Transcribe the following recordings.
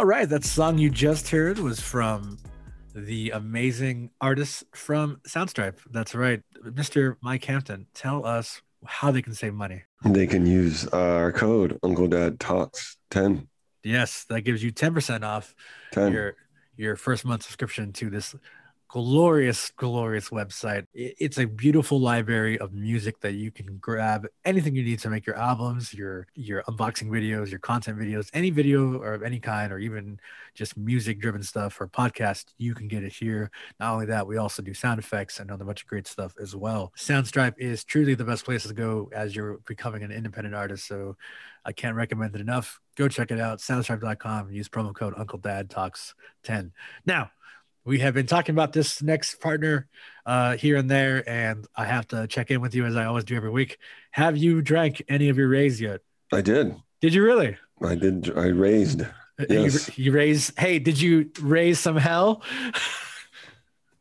All right, that song you just heard was from the amazing artist from Soundstripe. That's right, Mr. Mike Hampton. Tell us how they can save money. They can use our code Uncle Dad Talks 10. Yes, that gives you 10% off 10. your your first month subscription to this glorious, glorious website. It's a beautiful library of music that you can grab anything you need to make your albums, your your unboxing videos, your content videos, any video or of any kind, or even just music driven stuff or podcast, you can get it here. Not only that, we also do sound effects and another bunch of great stuff as well. Soundstripe is truly the best place to go as you're becoming an independent artist. So I can't recommend it enough. Go check it out, soundstripe.com. Use promo code Uncle Dad Talks 10. Now, we have been talking about this next partner uh, here and there, and I have to check in with you as I always do every week. Have you drank any of your Raze yet? I did. Did you really? I did. I raised. Uh, Yes. You, you raise. Hey, did you raise some hell?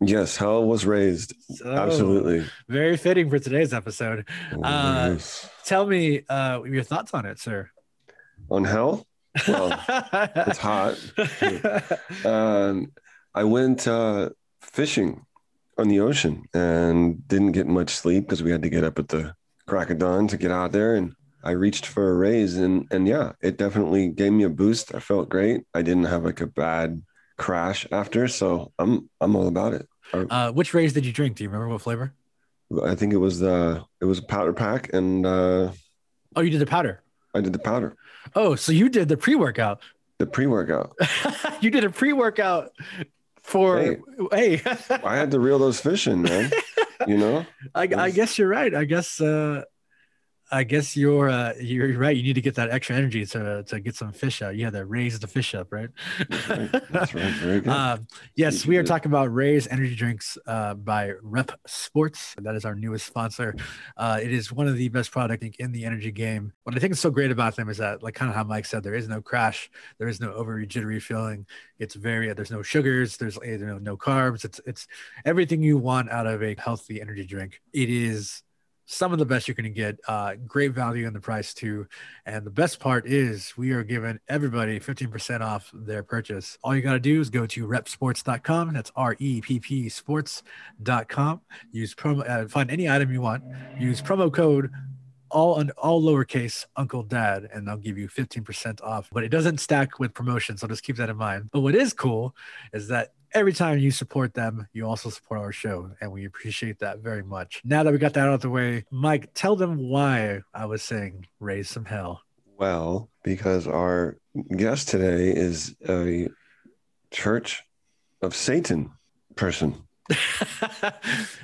Yes, hell was raised. So, Absolutely. Very fitting for today's episode. Oh, Uh, yes. Tell me uh, your thoughts on it, sir. On hell? Well, it's hot. Um, I went uh, fishing on the ocean and didn't get much sleep because we had to get up at the crack of dawn to get out there. And I reached for a Raze, and and yeah, it definitely gave me a boost. I felt great. I didn't have like a bad crash after, so I'm I'm all about it. uh, which Raze did you drink? Do you remember what flavor? I think it was the it was a powder pack, and uh, Oh, you did the powder. I did the powder, Oh, so you did the pre-workout. the pre workout. you did a pre-workout for hey. I had to reel those fish in, man. You know, I, I guess you're right. I guess uh, I guess you're uh, you're right. You need to get that extra energy to to get some fish out. You had to raise the fish up, right? that's right. That's right. Very good. Um, yes, we are talking about Raze energy drinks uh, by REPP Sports. That is our newest sponsor. Uh, it is one of the best products in the energy game. What I think is so great about them is that, like kind of how Mike said, there is no crash, there is no over jittery feeling. It's very there's no sugars, there's you know, no carbs. It's it's everything you want out of a healthy energy drink. It is some of the best you're going to get. Uh, great value in the price too. And the best part is we are giving everybody 15% off their purchase. All you got to do is go to reppsports.com. That's R E P P sports.com. Use promo, uh, find any item you want. Use promo code all on all lowercase Uncle Dad, and they'll give you 15% off. But it doesn't stack with promotions, so just keep that in mind. But what is cool is that every time you support them, you also support our show, and we appreciate that very much. Now that we got that out of the way, Mike, tell them why I was saying raise some hell. Well, because our guest today is a Church of Satan person,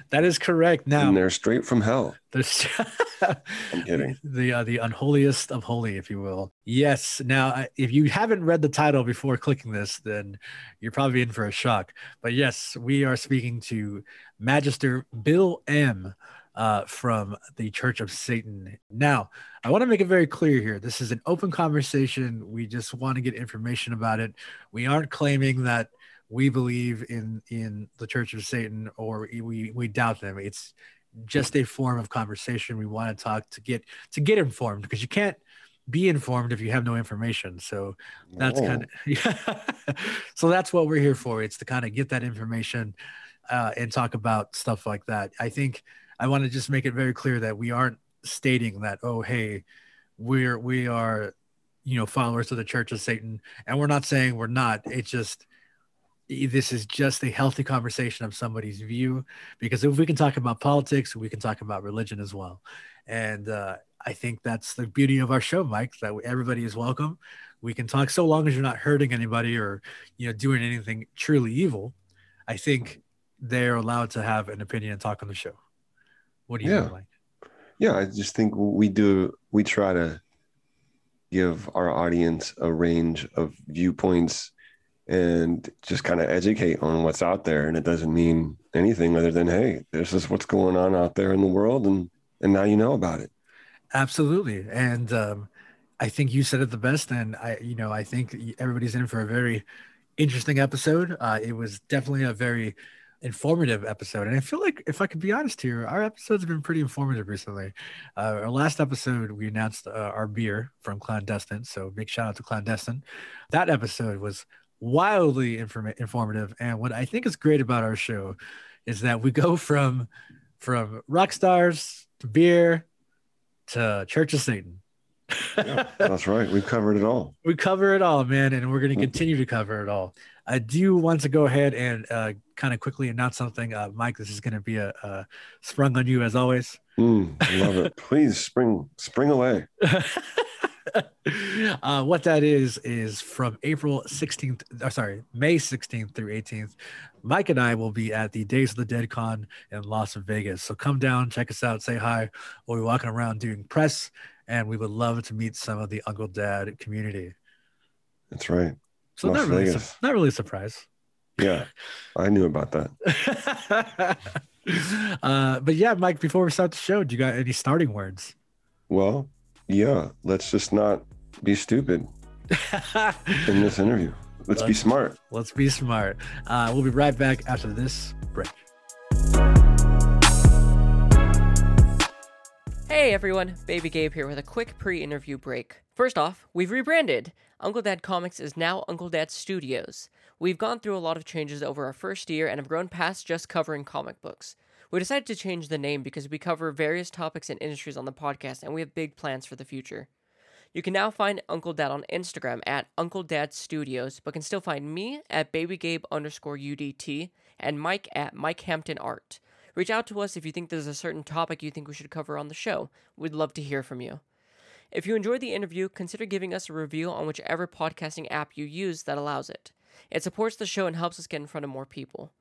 that is correct. Now, and they're straight from hell. I'm kidding. the uh, the unholiest of holy, if you will. Yes. Now, if you haven't read the title before clicking this, then you're probably in for a shock. But yes, we are speaking to Magister Bill M. Uh, from the Church of Satan. Now, I want to make it very clear here. This is an open conversation. We just want to get information about it. We aren't claiming that we believe in in the Church of Satan or we we doubt them. It's just a form of conversation. We want to talk to get to get informed because you can't be informed if you have no information. So that's Oh, kind of yeah. so that's what we're here for. It's to kind of get that information uh, and talk about stuff like that. I think I want to just make it very clear that we aren't stating that oh hey we're we are you know followers of the Church of Satan, and we're not saying we're not. It's just this is just a healthy conversation of somebody's view because if we can talk about politics we can talk about religion as well and uh, i think that's the beauty of our show mike that everybody is welcome we can talk so long as you're not hurting anybody or you know doing anything truly evil i think they're allowed to have an opinion and talk on the show what do you Yeah. think mike Yeah, I just think we do. We try to give our audience a range of viewpoints and just kind of educate on what's out there. And it doesn't mean anything other than, hey, this is what's going on out there in the world, and and now you know about it. Absolutely. And um, I think you said it the best. And I, you know, I think everybody's in for a very interesting episode. Uh, it was definitely a very informative episode. And I feel like, if I could be honest here, our episodes have been pretty informative recently. Uh, our last episode, we announced uh, our beer from Clandestine. So big shout out to Clandestine. That episode was wildly inform- informative. And what I think is great about our show is that we go from from rock stars to beer to Church of Satan. yeah, that's right. We've covered it all. We cover it all, man, and we're going to continue to cover it all. I do want to go ahead and uh, kind of quickly announce something. Uh, Mike, this is going to be a, a, sprung on you as always. Mm, love it. Please spring, spring away. uh, what that is is from April 16th, or uh, sorry, May 16th through 18th. Mike and I will be at the Days of the Dead Con in Las Vegas. So come down, check us out, say hi. We'll be walking around doing press, and we would love to meet some of the Uncle Dad community. That's right. So not really, su- not really a surprise. Yeah, I knew about that. uh, but yeah, Mike. Before we start the show, do you got any starting words? Well, yeah. Let's just not be stupid in this interview. Let's, let's be smart. Let's be smart. Uh, we'll be right back after this break. Hey everyone, Baby Gabe here with a quick pre interview break. First off, we've rebranded. Uncle Dad Comics is now Uncle Dad Studios. We've gone through a lot of changes over our first year and have grown past just covering comic books. We decided to change the name because we cover various topics and industries on the podcast and we have big plans for the future. You can now find Uncle Dad on Instagram at Uncle Dad Studios, but can still find me at BabyGabe underscore UDT and Mike at Mike Hampton Art. Reach out to us if you think there's a certain topic you think we should cover on the show. We'd love to hear from you. If you enjoyed the interview, consider giving us a review on whichever podcasting app you use that allows it. It supports the show and helps us get in front of more people.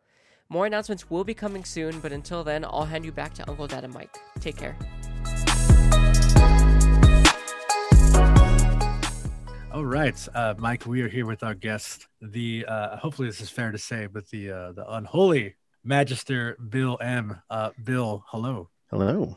More announcements will be coming soon, but until then, I'll hand you back to Uncle Dad and Mike. Take care. All right, uh, Mike, we are here with our guest, the uh, hopefully this is fair to say, but the uh, the unholy Magister Bill M. Uh, Bill, hello. Hello.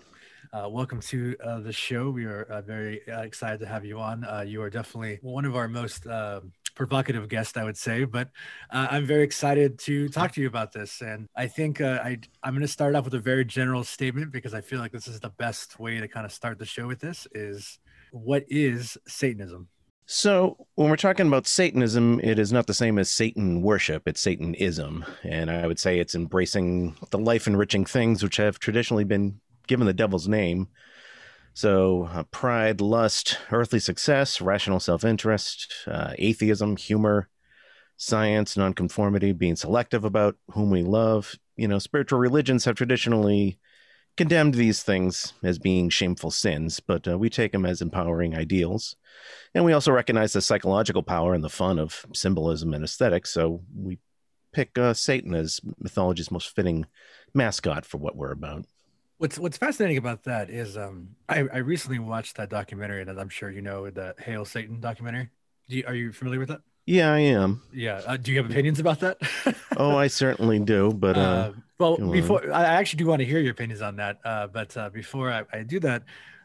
Uh, welcome to uh, the show. We are uh, very uh, excited to have you on. Uh, you are definitely one of our most um, provocative guests, I would say, but uh, I'm very excited to talk to you about this. And I think I, I'm going to start off with a very general statement because I feel like this is the best way to kind of start the show with this is what is Satanism? So, when we're talking about Satanism, it is not the same as Satan worship, it's Satanism. And I would say it's embracing the life enriching things which have traditionally been given the devil's name. So, uh, pride, lust, earthly success, rational self interest, uh, atheism, humor, science, nonconformity, being selective about whom we love. You know, spiritual religions have traditionally condemned these things as being shameful sins, but uh, we take them as empowering ideals. And we also recognize the psychological power and the fun of symbolism and aesthetics, so we pick uh, Satan as mythology's most fitting mascot for what we're about. What's What's fascinating about that is, um, I, I recently watched that documentary, and I'm sure you know the Hail Satan documentary. You, are you familiar with that? Yeah, I am. Yeah. Uh, do you have opinions about that? oh, I certainly do. But uh, uh, well, before on. I actually do want to hear your opinions on that. Uh, but uh, before I, I, do that,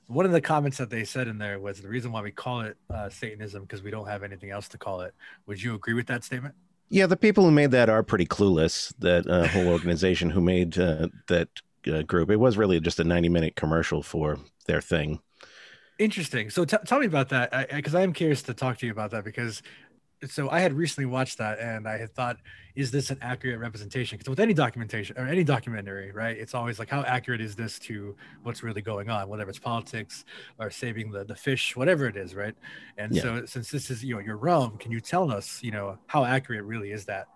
one of the comments that they said in there was the reason why we call it uh, Satanism because we don't have anything else to call it. Would you agree with that statement? Yeah, the people who made that are pretty clueless. That whole organization who made that uh, group. It was really just a 90 minute commercial for their thing. Interesting. So t- tell me about that because I, I, I am curious to talk to you about that because so I had recently watched that and I had thought, is this an accurate representation? Because with any documentation or any documentary, right, it's always like, how accurate is this to what's really going on, whether it's politics or saving the, the fish, whatever it is, right? And yeah. so since this is, you know, your realm, can you tell us, you know, how accurate really is that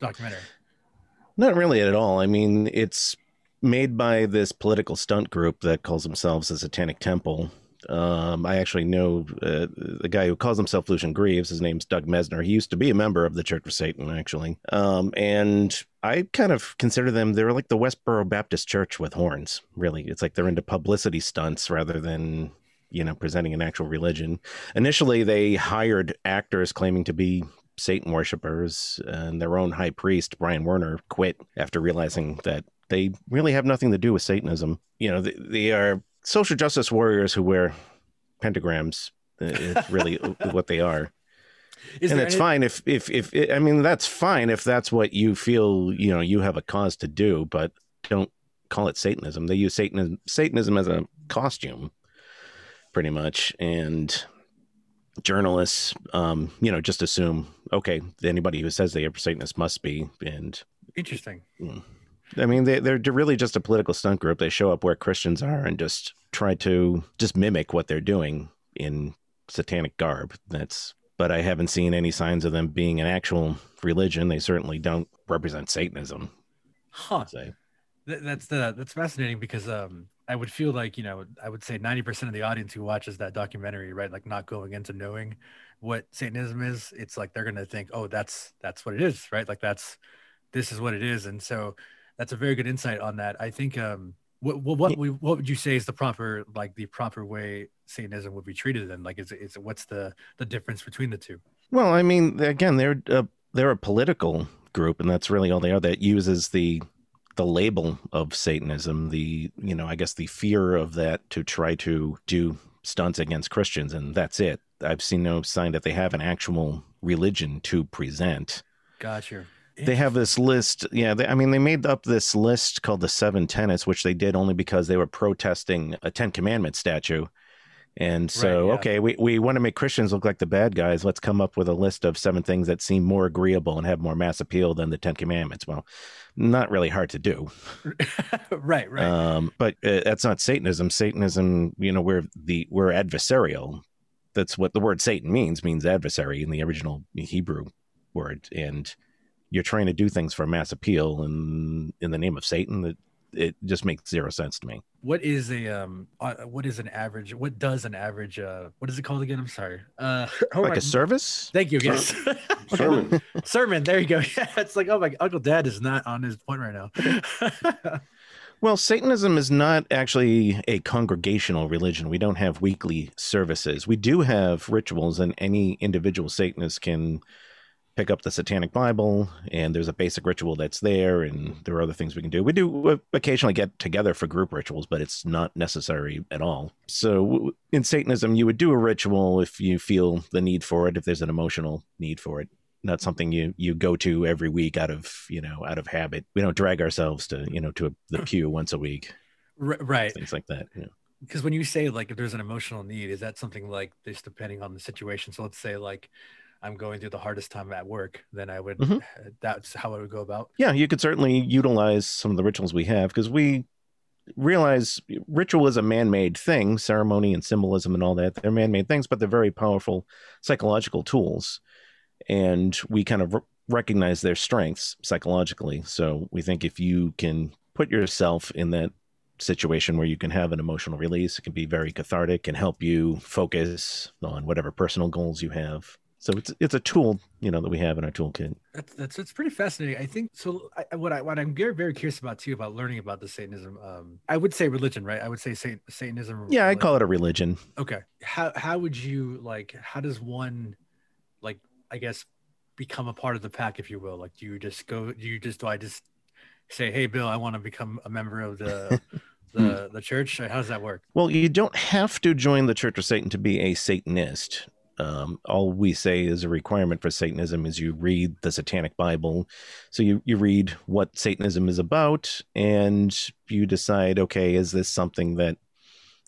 documentary? Not really at all. I mean, it's made by this political stunt group that calls themselves the Satanic Temple. Um, I actually know uh, the guy who calls himself Lucien Greaves. His name's Doug Mesner. He used to be a member of the Church of Satan, actually. Um, and I kind of consider them, they're like the Westboro Baptist Church with horns, really. It's like they're into publicity stunts rather than, you know, presenting an actual religion. Initially, they hired actors claiming to be Satan worshippers, and their own high priest, Brian Werner, quit after realizing that they really have nothing to do with Satanism. You know, they, they are social justice warriors who wear pentagrams. It's really what they are. Is and it's any- fine if if if I mean that's fine if that's what you feel you know you have a cause to do, but don't call it Satanism. They use Satanism Satanism as a costume, pretty much, and journalists, um, you know, just assume okay, anybody who says they are Satanist must be, and Interesting. I mean, they, they're really just a political stunt group. They show up where Christians are and just try to just mimic what they're doing in satanic garb. That's, but I haven't seen any signs of them being an actual religion. They certainly don't represent Satanism. Huh. Th- that's the that's fascinating because um I would feel like you know I would say ninety percent of the audience who watches that documentary right like not going into knowing what Satanism is it's like they're gonna think oh that's that's what it is right like that's this is what it is and so that's a very good insight on that I think um what what what, we, what would you say is the proper like the proper way Satanism would be treated then like is is what's the the difference between the two well, I mean, again, they're a, they're a political group, and that's really all they are. That uses the the label of Satanism, the you know, I guess the fear of that to try to do stunts against Christians, and that's it. I've seen no sign that they have an actual religion to present. gotcha They have this list. Yeah, they, I mean, they made up this list called the Seven Tenets, which they did only because they were protesting a Ten Commandment statue. And so, Right, yeah. okay, we, we want to make Christians look like the bad guys. Let's come up with a list of seven things that seem more agreeable and have more mass appeal than the Ten Commandments. Well, not really hard to do. right right Um, but uh, that's not Satanism. Satanism, you know, we're the we're adversarial. That's what the word Satan means. Means adversary in the original Hebrew word, and you're trying to do things for mass appeal, and in the name of Satan, that it just makes zero sense to me. what is a um uh, what is an average what does an average uh what is it called again i'm sorry uh oh like my- a service. thank you yes Sermon. sermon there you go yeah it's like oh my uncle dad is not on his point right now Well, Satanism is not actually a congregational religion. We don't have weekly services. We do have rituals, and any individual Satanist can pick up the Satanic Bible, and there's a basic ritual that's there, and there are other things we can do. We do occasionally get together for group rituals, but it's not necessary at all. So in Satanism, you would do a ritual if you feel the need for it, if there's an emotional need for it. Not something you you go to every week out of you know out of habit. We don't drag ourselves to you know to the pew once a week, right things like that. Yeah. because when you say like if there's an emotional need is that something like this depending on the situation so let's say like i'm going through the hardest time at work then i would Mhm. that's how i would go about yeah, you could certainly utilize some of the rituals we have because we realize ritual is a man-made thing, ceremony and symbolism and all that. They're man-made things, but they're very powerful psychological tools, and we kind of r- recognize their strengths psychologically. So we think if you can put yourself in that situation where you can have an emotional release, it can be very cathartic and help you focus on whatever personal goals you have. So it's it's a tool, you know, that we have in our toolkit. That's that's it's pretty fascinating. I think so. I, what I what I'm very very curious about too about learning about the Satanism. Um, I would say religion, right? I would say Satan, Satanism. Yeah, I call it a religion. Okay. How how would you like? How does one, like, I guess, become a part of the pack, if you will? Like, do you just go? Do you just do I just say, hey, Bill, I want to become a member of the the the church? How does that work? Well, you don't have to join the Church of Satan to be a Satanist. Um, all we say is a requirement for Satanism is you read the Satanic Bible. So you, you read what Satanism is about and you decide, okay, is this something that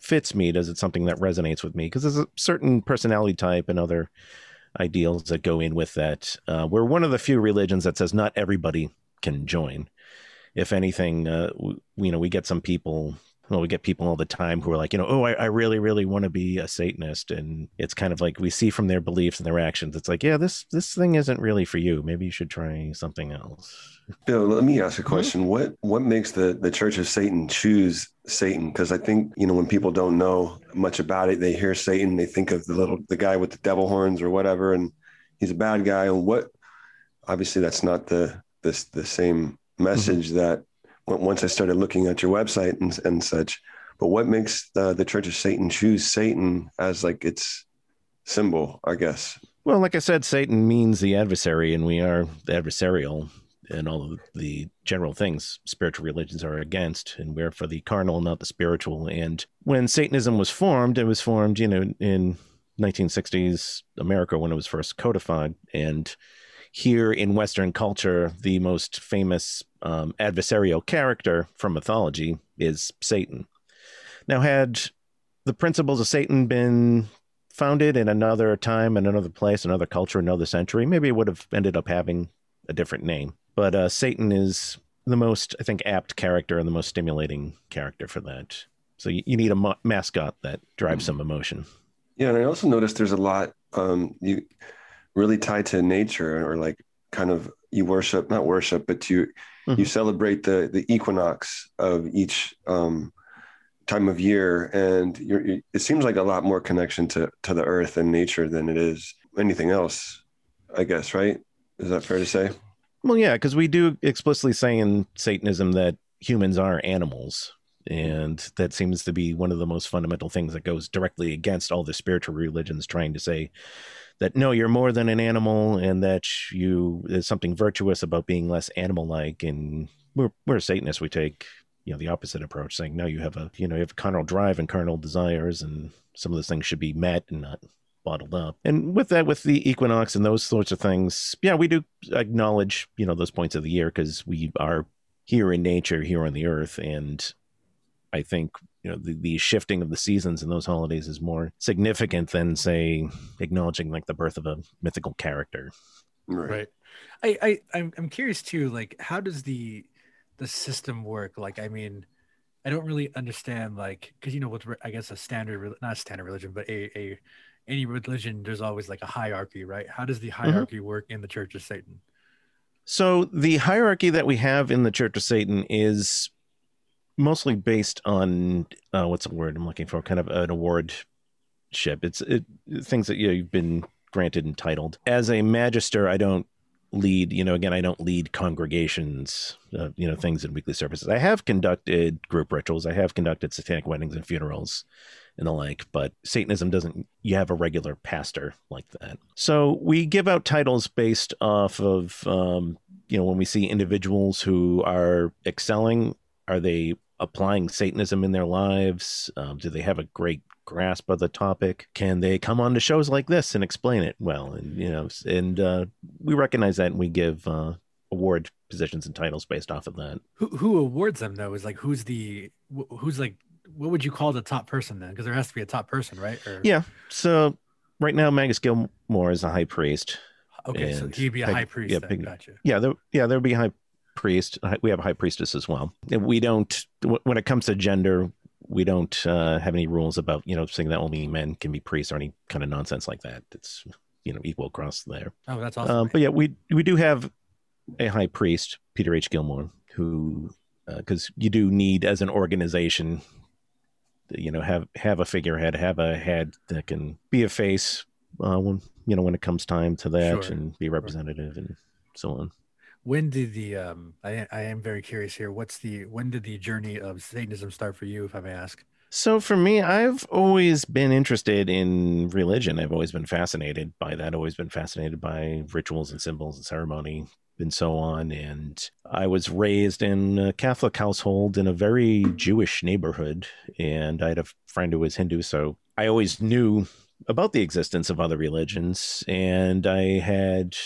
fits me? Does it something that resonates with me? Because there's a certain personality type and other ideals that go in with that. Uh, we're one of the few religions that says not everybody can join. If anything, uh, w- you know, we get some people well, we get people all the time who are like, you know, oh, I, I really, really want to be a Satanist, and it's kind of like we see from their beliefs and their actions. It's like, yeah, this this thing isn't really for you. Maybe you should try something else. Bill, let me ask a mm-hmm. question. What what makes the the Church of Satan choose Satan? Because I think you know when people don't know much about it, they hear Satan, they think of the little the guy with the devil horns or whatever, and he's a bad guy. And what? Obviously, that's not the this the same mm-hmm. message that when- once I started looking at your website and and such. But what makes the Church of Satan choose Satan as like its symbol? I guess. Well, like I said, Satan means the adversary, and we are adversarial and all of the general things spiritual religions are against, and we're for the carnal, not the spiritual. And when Satanism was formed, it was formed, you know, in 1960s America when it was first codified. And here in Western culture, the most famous um, adversarial character from mythology is Satan. Now, had the principles of Satan been founded in another time, in another place, another culture, another century, maybe it would have ended up having a different name. But uh, Satan is the most, I think, apt character and the most stimulating character for that. So you, you need a ma- mascot that drives some emotion. Yeah, and I also noticed there's a lot um, you really tied to nature or like kind of you worship, not worship, but you mm-hmm. you celebrate the the equinox of each um, time of year, and you're, it seems like a lot more connection to to the earth and nature than it is anything else. I guess, right? Is that fair to say? Well, yeah, because we do explicitly say in Satanism that humans are animals, and that seems to be one of the most fundamental things that goes directly against all the spiritual religions trying to say that no you're more than an animal and that you there's something virtuous about being less animal like and we're we're satanists we take you know the opposite approach saying no you have a you know you have a carnal drive and carnal desires and some of those things should be met and not bottled up. And with that with the equinox and those sorts of things yeah we do acknowledge you know those points of the year because we are here in nature here on the earth and I think you know the, the shifting of the seasons in those holidays is more significant than say acknowledging like the birth of a mythical character. Right. right. I, I I'm I'm curious too. Like, how does the the system work? Like, I mean, I don't really understand. Like, because you know, with I guess a standard, not a standard religion, but a a any religion, there's always like a hierarchy, right? How does the mm-hmm. hierarchy mm-hmm. work in the Church of Satan? So the hierarchy that we have in the Church of Satan is mostly based on uh, what's the word I'm looking for? Kind of an award ship. It's it, things that you know, you've been granted entitled. As a magister, I don't lead. You know, again, I don't lead congregations. Uh, you know, things in weekly services. I have conducted group rituals. I have conducted satanic weddings and funerals and the like, but Satanism doesn't, you have a regular pastor like that. So we give out titles based off of, um, you know, when we see individuals who are excelling, are they applying Satanism in their lives? Um, do they have a great grasp of the topic? Can they come on to shows like this and explain it well? And you know, and uh, we recognize that, and we give uh, award positions and titles based off of that. Who who awards them though? Is like who's the who's like what would you call the top person then? Because there has to be a top person, right? Or... Yeah. So right now, Magus Gilmore is a high priest. Okay, so he'd be a high priest. Yeah, then. gotcha. Yeah, there, yeah, there would be a high priest. We have a high priestess as well. We don't, when it comes to gender, we don't uh, have any rules about you know saying that only men can be priests or any kind of nonsense like that. It's you know equal across there. Oh, that's awesome. Um, but yeah, we we do have a high priest, Peter H. Gilmore, who because uh, you do need as an organization, you know, have have a figurehead, have a head that can be a face uh, when you know when it comes time to that sure. and be representative and so on when did the um I, I am very curious here what's the when did the journey of satanism start for you if i may ask? So for me i've always been interested in religion. I've always been fascinated by that always been fascinated by rituals and symbols and ceremony and so on. And i was raised in a catholic household in a very jewish neighborhood and i had a friend who was hindu so i always knew about the existence of other religions. And i had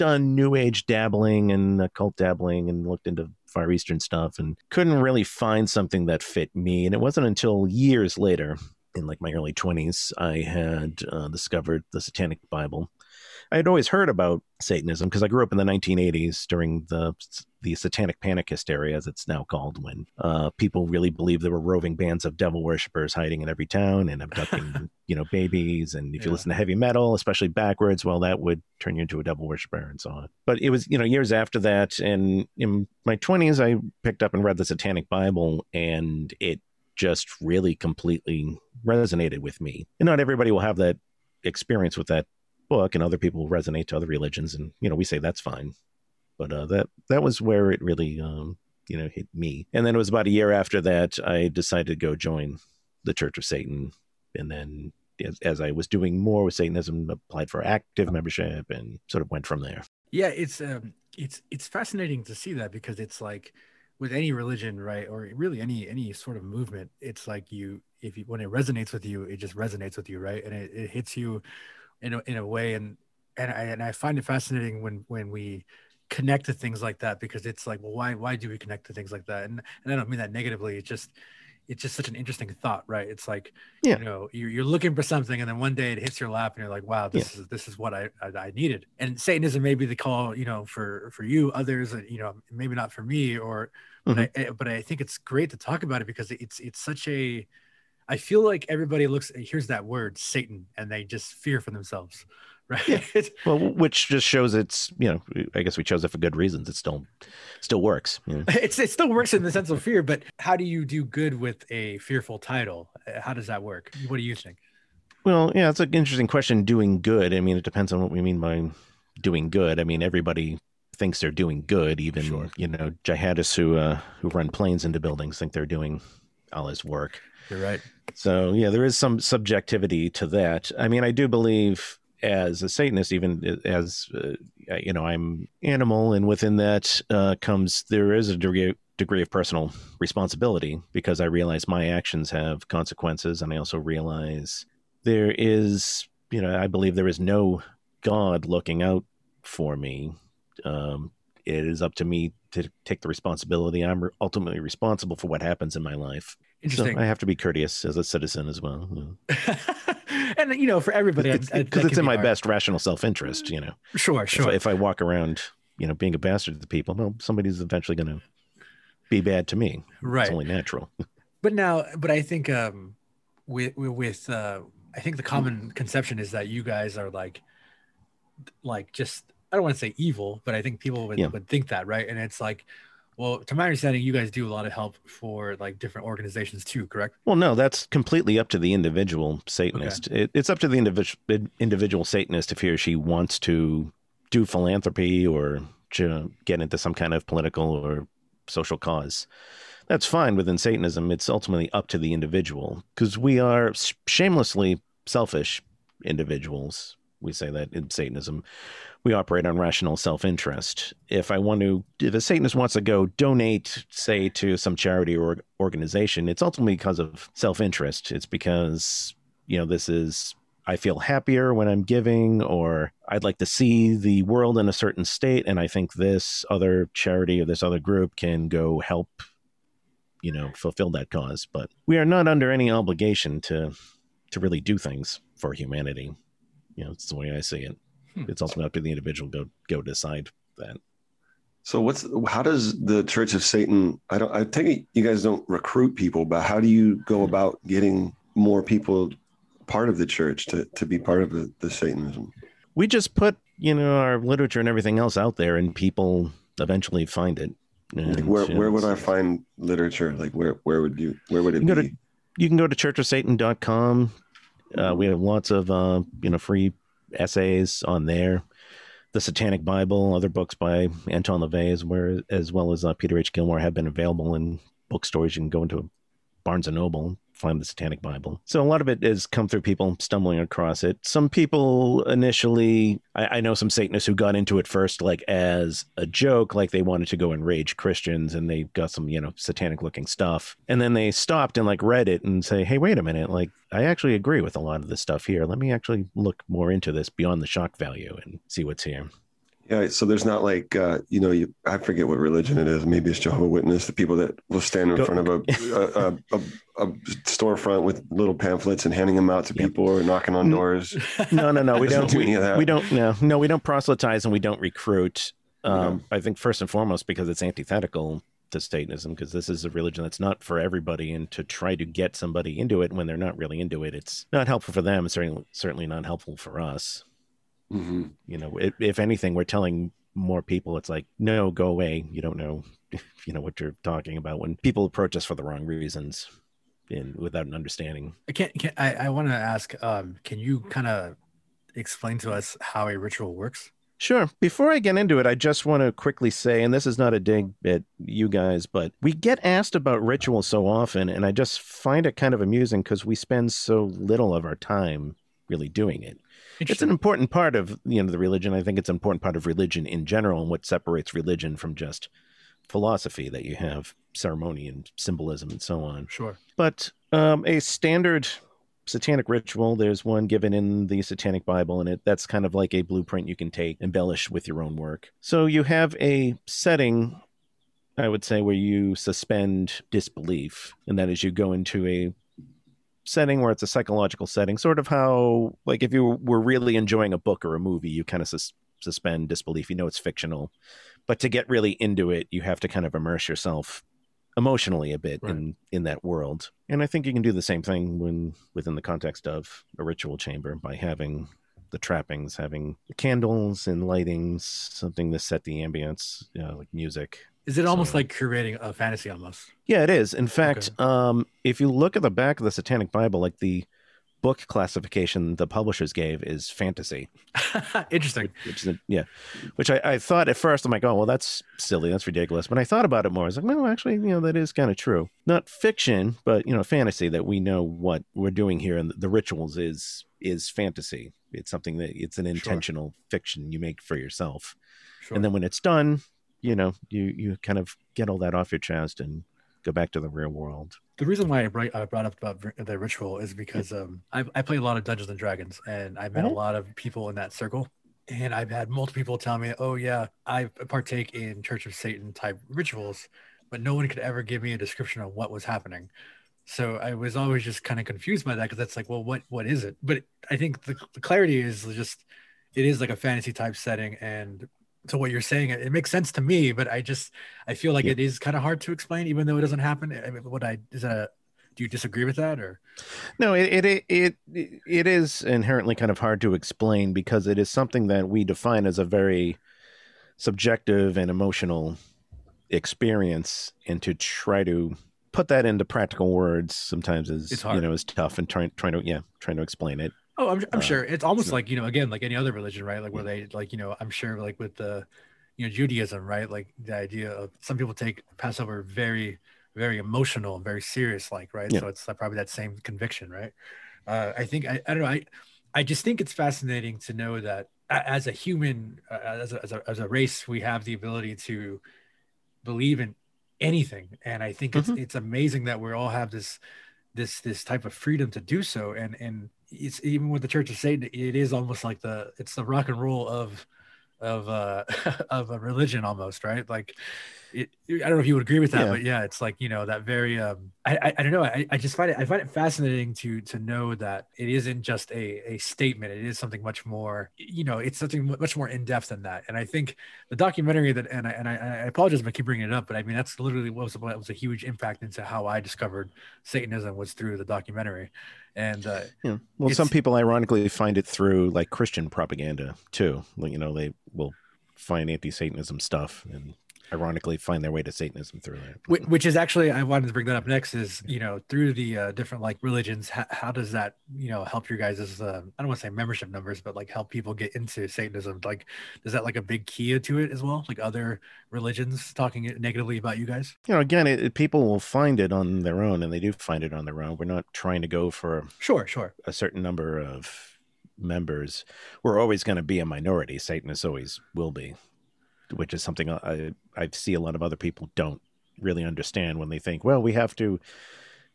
done new age dabbling and occult dabbling and looked into Far Eastern stuff and couldn't really find something that fit me. And it wasn't until years later, in like my early 20s, I had uh, discovered the Satanic Bible I had always heard about Satanism because I grew up in the 1980s during the the satanic panic hysteria, as it's now called, when uh, people really believed there were roving bands of devil worshippers hiding in every town and abducting, you know, babies. And if yeah. you listen to heavy metal, especially backwards, well, that would turn you into a devil worshiper and so on. But it was, you know, years after that, and in my 20s, I picked up and read the Satanic Bible, and it just really completely resonated with me. And not everybody will have that experience with that book and other people resonate to other religions and you know we say that's fine. But uh, that that was where it really um, you know hit me. And then it was about a year after that i decided to go join the church of satan. And then as, as i was doing more with satanism applied for active membership and sort of went from there. Yeah it's um it's it's fascinating to see that because it's like with any religion right or really any any sort of movement it's like you if you when it resonates with you, it just resonates with you, right? And it, it hits you in a, in a way, and and I and I find it fascinating when when we connect to things like that because it's like, well, why why do we connect to things like that? And and I don't mean that negatively. It's just it's just such an interesting thought, right? It's like, yeah. you know, you're, you're looking for something, and then one day it hits your lap, and you're like, wow, this yeah. is this is what I, I, I needed. And Satanism may be the call, you know, for for you, others, you know, maybe not for me, or mm-hmm. but I eh, but I think it's great to talk about it because it's it's such a I feel like everybody looks hears that word Satan and they just fear for themselves, right? Yeah. well, which just shows it's you know I guess we chose it for good reasons. It still still works. You know? It's it still works in the sense of fear, but how do you do good with a fearful title? How does that work? What do you think? Well, yeah, it's an interesting question. Doing good. I mean, it depends on what we mean by doing good. I mean, everybody thinks they're doing good. Even sure. you know jihadists who uh, who run planes into buildings think they're doing Allah's work. You're right. So yeah, there is some subjectivity to that. I mean, I do believe as a Satanist, even as uh, you know, I'm animal, and within that uh, comes there is a degree degree of personal responsibility because I realize my actions have consequences, and I also realize there is, you know, I believe there is no God looking out for me. Um, it is up to me to take the responsibility. I'm ultimately responsible for what happens in my life. Interesting. So I have to be courteous as a citizen as well. and you know, for everybody, because it's, it's, in my hard. best rational self-interest. You know, sure, sure. If, if, I walk around, you know, being a bastard to people, well, somebody's eventually going to be bad to me. Right. It's only natural. but now, but I think um, with with uh, I think the common conception is that you guys are like, like just I don't want to say evil, but I think people would, yeah. would think that, right? And it's like well, to my understanding, you guys do a lot of help for like different organizations too, correct? Well, no, that's completely up to the individual Satanist. Okay. It, it's up to the individual individual Satanist if he or she wants to do philanthropy or to get into some kind of political or social cause. That's fine within Satanism. It's ultimately up to the individual because we are shamelessly selfish individuals. We say that in Satanism we operate on rational self-interest. If I want to, if a Satanist wants to go donate, say, to some charity or organization, it's ultimately because of self-interest. It's because you know this is I feel happier when I'm giving, or I'd like to see the world in a certain state, and I think this other charity or this other group can go help, you know, fulfill that cause. But we are not under any obligation to to really do things for humanity. You know, it's the way I see it. Hmm. It's ultimately up to the individual go go decide that. So what's how does the Church of Satan? I don't. I think you guys don't recruit people, but how do you go hmm. about getting more people part of the church to to be part of the, the Satanism? We just put you know our literature and everything else out there, and people eventually find it. And, like where where would I find literature? Like where where would you where would it you be? To, you can go to churchofsatan.com. Uh, we have lots of uh, you know free essays on there. The Satanic Bible, other books by Anton LaVey, as, where, as well as uh, Peter H. Gilmore, have been available in bookstores. You can go into Barnes and Noble find the Satanic Bible. So a lot of it has come through people stumbling across it. Some people initially, I, I, know some Satanists who got into it first, like as a joke, like they wanted to go enrage Christians and they got some, you know, satanic looking stuff. And then they stopped and like read it and say, hey, wait a minute, like I actually agree with a lot of this stuff here. Let me actually look more into this beyond the shock value and see what's here. Yeah, so there's not like uh, you know, you I forget what religion it is. Maybe it's Jehovah Witness, the people that will stand in Go. front of a a, a, a, storefront with little pamphlets and handing them out to yep. people or knocking on doors. No, no, no, we don't do any of that. We don't. No, no, we don't proselytize and we don't recruit. Um. I think first and foremost because it's antithetical to Satanism, because this is a religion that's not for everybody, and to try to get somebody into it when they're not really into it, it's not helpful for them. It's certainly certainly not helpful for us. Mm-hmm. You know, if, if anything, we're telling more people it's like, no, go away. You don't know, you know what you're talking about. When people approach us for the wrong reasons, and without an understanding. I can't. Can, I, I want to ask. Um, can you kind of explain to us how a ritual works? Sure. Before I get into it, I just want to quickly say, and this is not a dig at you guys, but we get asked about rituals so often, and I just find it kind of amusing because we spend so little of our time really doing it it's an important part of you know the religion. I think it's an important part of religion in general, and what separates religion from just philosophy that you have ceremony and symbolism and so on. Sure. But Um, a standard satanic ritual. There's one given in the Satanic Bible, and it that's kind of like a blueprint you can take, embellish with your own work. So you have a setting, I would say, where you suspend disbelief, and that is you go into a setting where it's a psychological setting, sort of how like if you were really enjoying a book or a movie, you kind of sus- suspend disbelief. You know it's fictional, but to get really into it, you have to kind of immerse yourself emotionally a bit right. in in that world. And I think you can do the same thing when within the context of a ritual chamber by having the trappings, having candles and lightings, something to set the ambience, you know, like music. Is it almost so, like curating a fantasy almost? Yeah, it is. In fact, okay. um, if you look at the back of the Satanic Bible, like the book classification the publishers gave is fantasy. Interesting. Which, which yeah, which I, I, thought at first I'm like, oh well, that's silly, that's ridiculous. But I thought about it more. I was like, well, actually, you know, that is kind of true. Not fiction, but you know, fantasy that we know what we're doing here, and the rituals is is fantasy. It's something that it's an intentional sure. fiction you make for yourself, sure. and then when it's done, you know, you you kind of get all that off your chest and go back to the real world. The reason why I brought, I brought up about the ritual is because um, I, I play a lot of Dungeons and Dragons, and I've met mm-hmm. a lot of people in that circle. And I've had multiple people tell me, "Oh yeah, I partake in Church of Satan type rituals," but no one could ever give me a description of what was happening. So I was always just kind of confused by that because that's like, well, what what is it? But I think the, the clarity is just it is like a fantasy type setting, and to what you're saying it, it, makes sense to me but i just i feel like yeah. it is kind of hard to explain even though it doesn't happen. I mean, what i is that a, do you disagree with that or? No it, it it it is inherently kind of hard to explain because it is something that we define as a very subjective and emotional experience and to try to put that into practical words sometimes is you know is tough and trying trying to yeah trying to explain it Oh, I'm, I'm uh, sure it's almost like you know, again, like any other religion, right? Like where they like you know, I'm sure like with the you know Judaism, right? Like the idea of some people take Passover very, very emotional and very serious, like right. Yeah. So it's probably that same conviction, right? Uh, I think I, I don't know. I I just think it's fascinating to know that as a human, uh, as a, as a as a race, we have the ability to believe in anything, and I think mm-hmm. it's it's amazing that we all have this this this type of freedom to do so and and it's even with the Church of Satan, it is almost like the it's the rock and roll of of uh of a religion almost, right? Like it, I don't know if you would agree with that, yeah. but yeah, it's like you know that very. Um, I, I, I don't know. I, I just find it I find it fascinating to to know that it isn't just a a statement. It is something much more. You know, it's something much more in depth than that. And I think the documentary that and I and I, I apologize if I keep bringing it up, but I mean that's literally what was what was a huge impact into how I discovered Satanism was through the documentary. And uh, yeah, well, some people ironically find it through like Christian propaganda too. You know, they will find anti-Satanism stuff and ironically find their way to Satanism through that. Which is actually, I wanted to bring that up next is, you know, through the uh, different like religions, how, how, does that, you know, help your guys' uh, I don't want to say membership numbers, but like help people get into Satanism? Like, is that like a big key to it as well? Like other religions talking negatively about you guys? You know, again, it, people will find it on their own and they do find it on their own. We're not trying to go for sure, sure, a certain number of members. We're always going to be a minority. Satanists always will be which is something I I see a lot of other people don't really understand when they think, well, we have to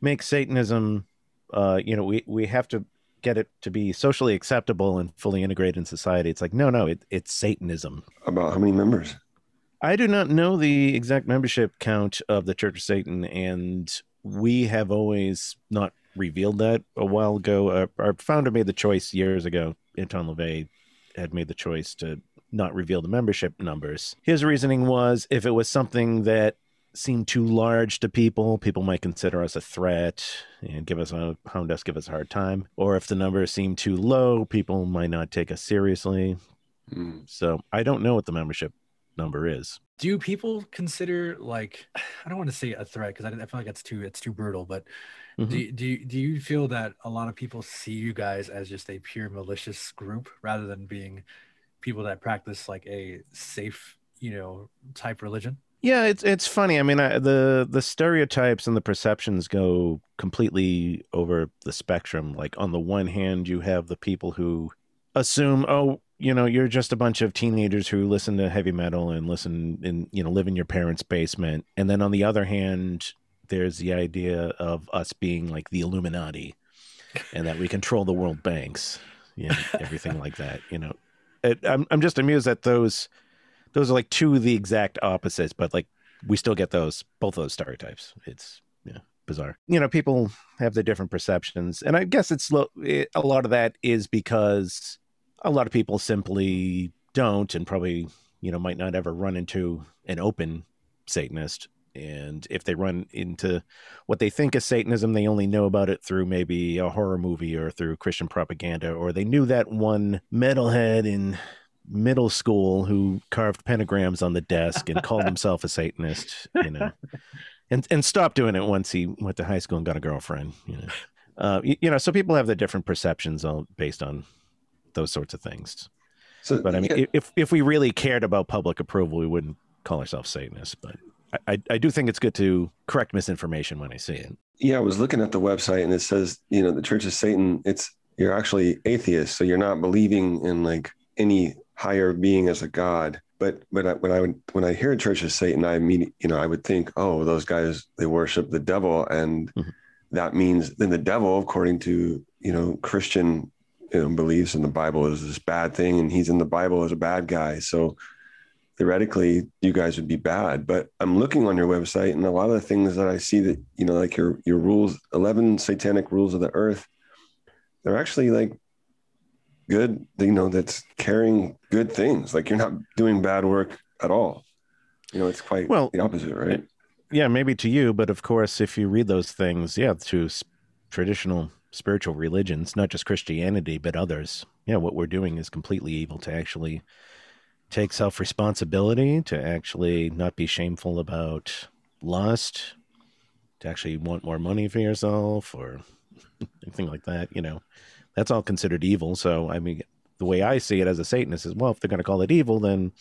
make Satanism, uh, you know, we we have to get it to be socially acceptable and fully integrated in society. It's like, no, no, it, it's Satanism. About how many members? I do not know the exact membership count of the Church of Satan, and we have always not revealed that a while ago. Our, our founder made the choice years ago. Anton LaVey had made the choice to not reveal the membership numbers. His reasoning was if it was something that seemed too large to people, people might consider us a threat and give us a hound us, give us a hard time. Or if the numbers seemed too low, people might not take us seriously. Mm. So I don't know what the membership number is. Do people consider like I don't want to say a threat because I, I, feel like it's too it's too brutal, but mm-hmm. do do do you feel that a lot of people see you guys as just a pure malicious group rather than being people that practice like a safe, you know, type religion? Yeah, it's it's funny. I mean, I, the the stereotypes and the perceptions go completely over the spectrum. Like on the one hand, you have the people who assume, oh, you know, you're just a bunch of teenagers who listen to heavy metal and listen and you know live in your parents' basement. And then on the other hand, there's the idea of us being like the Illuminati and that we control the world banks and everything like that. You know, it, I'm I'm just amused that those those are like two of the exact opposites, but like we still get those both those stereotypes. It's yeah, bizarre. You know, people have their different perceptions, and I guess it's it, a lot of that is because a lot of people simply don't, and probably you know might not ever run into an open Satanist and if they run into what they think is satanism they only know about it through maybe a horror movie or through christian propaganda or they knew that one metalhead in middle school who carved pentagrams on the desk and called himself a satanist you know and and stopped doing it once he went to high school and got a girlfriend you know uh, you, you know so people have the different perceptions all based on those sorts of things so, but I mean, yeah. if if we really cared about public approval, we wouldn't call ourselves Satanists. But I, I do think it's good to correct misinformation when I see it. Yeah, I was looking at the website and it says, you know, the Church of Satan, it's you're actually atheist, so you're not believing in like any higher being as a god. But but I, when I would when I hear Church of Satan, I mean, you know, I would think, oh, those guys they worship the devil, and mm-hmm. that means then the devil, according to you know Christian you know, beliefs in the Bible, is this bad thing, and he's in the Bible as a bad guy. So theoretically you guys would be bad but i'm looking on your website and a lot of the things that i see that you know like your your rules 11 satanic rules of the earth they're actually like good you know that's carrying good things. Like you're not doing bad work at all. You know it's quite well the opposite right? Yeah maybe to you but of course if you read those things yeah to traditional spiritual religions not just christianity but others yeah what we're doing is completely evil to actually take self responsibility, to actually not be shameful about lust, to actually want more money for yourself or anything like that, you know, that's all considered evil. So, I mean, the way I see it as a Satanist is, well, if they're going to call it evil, then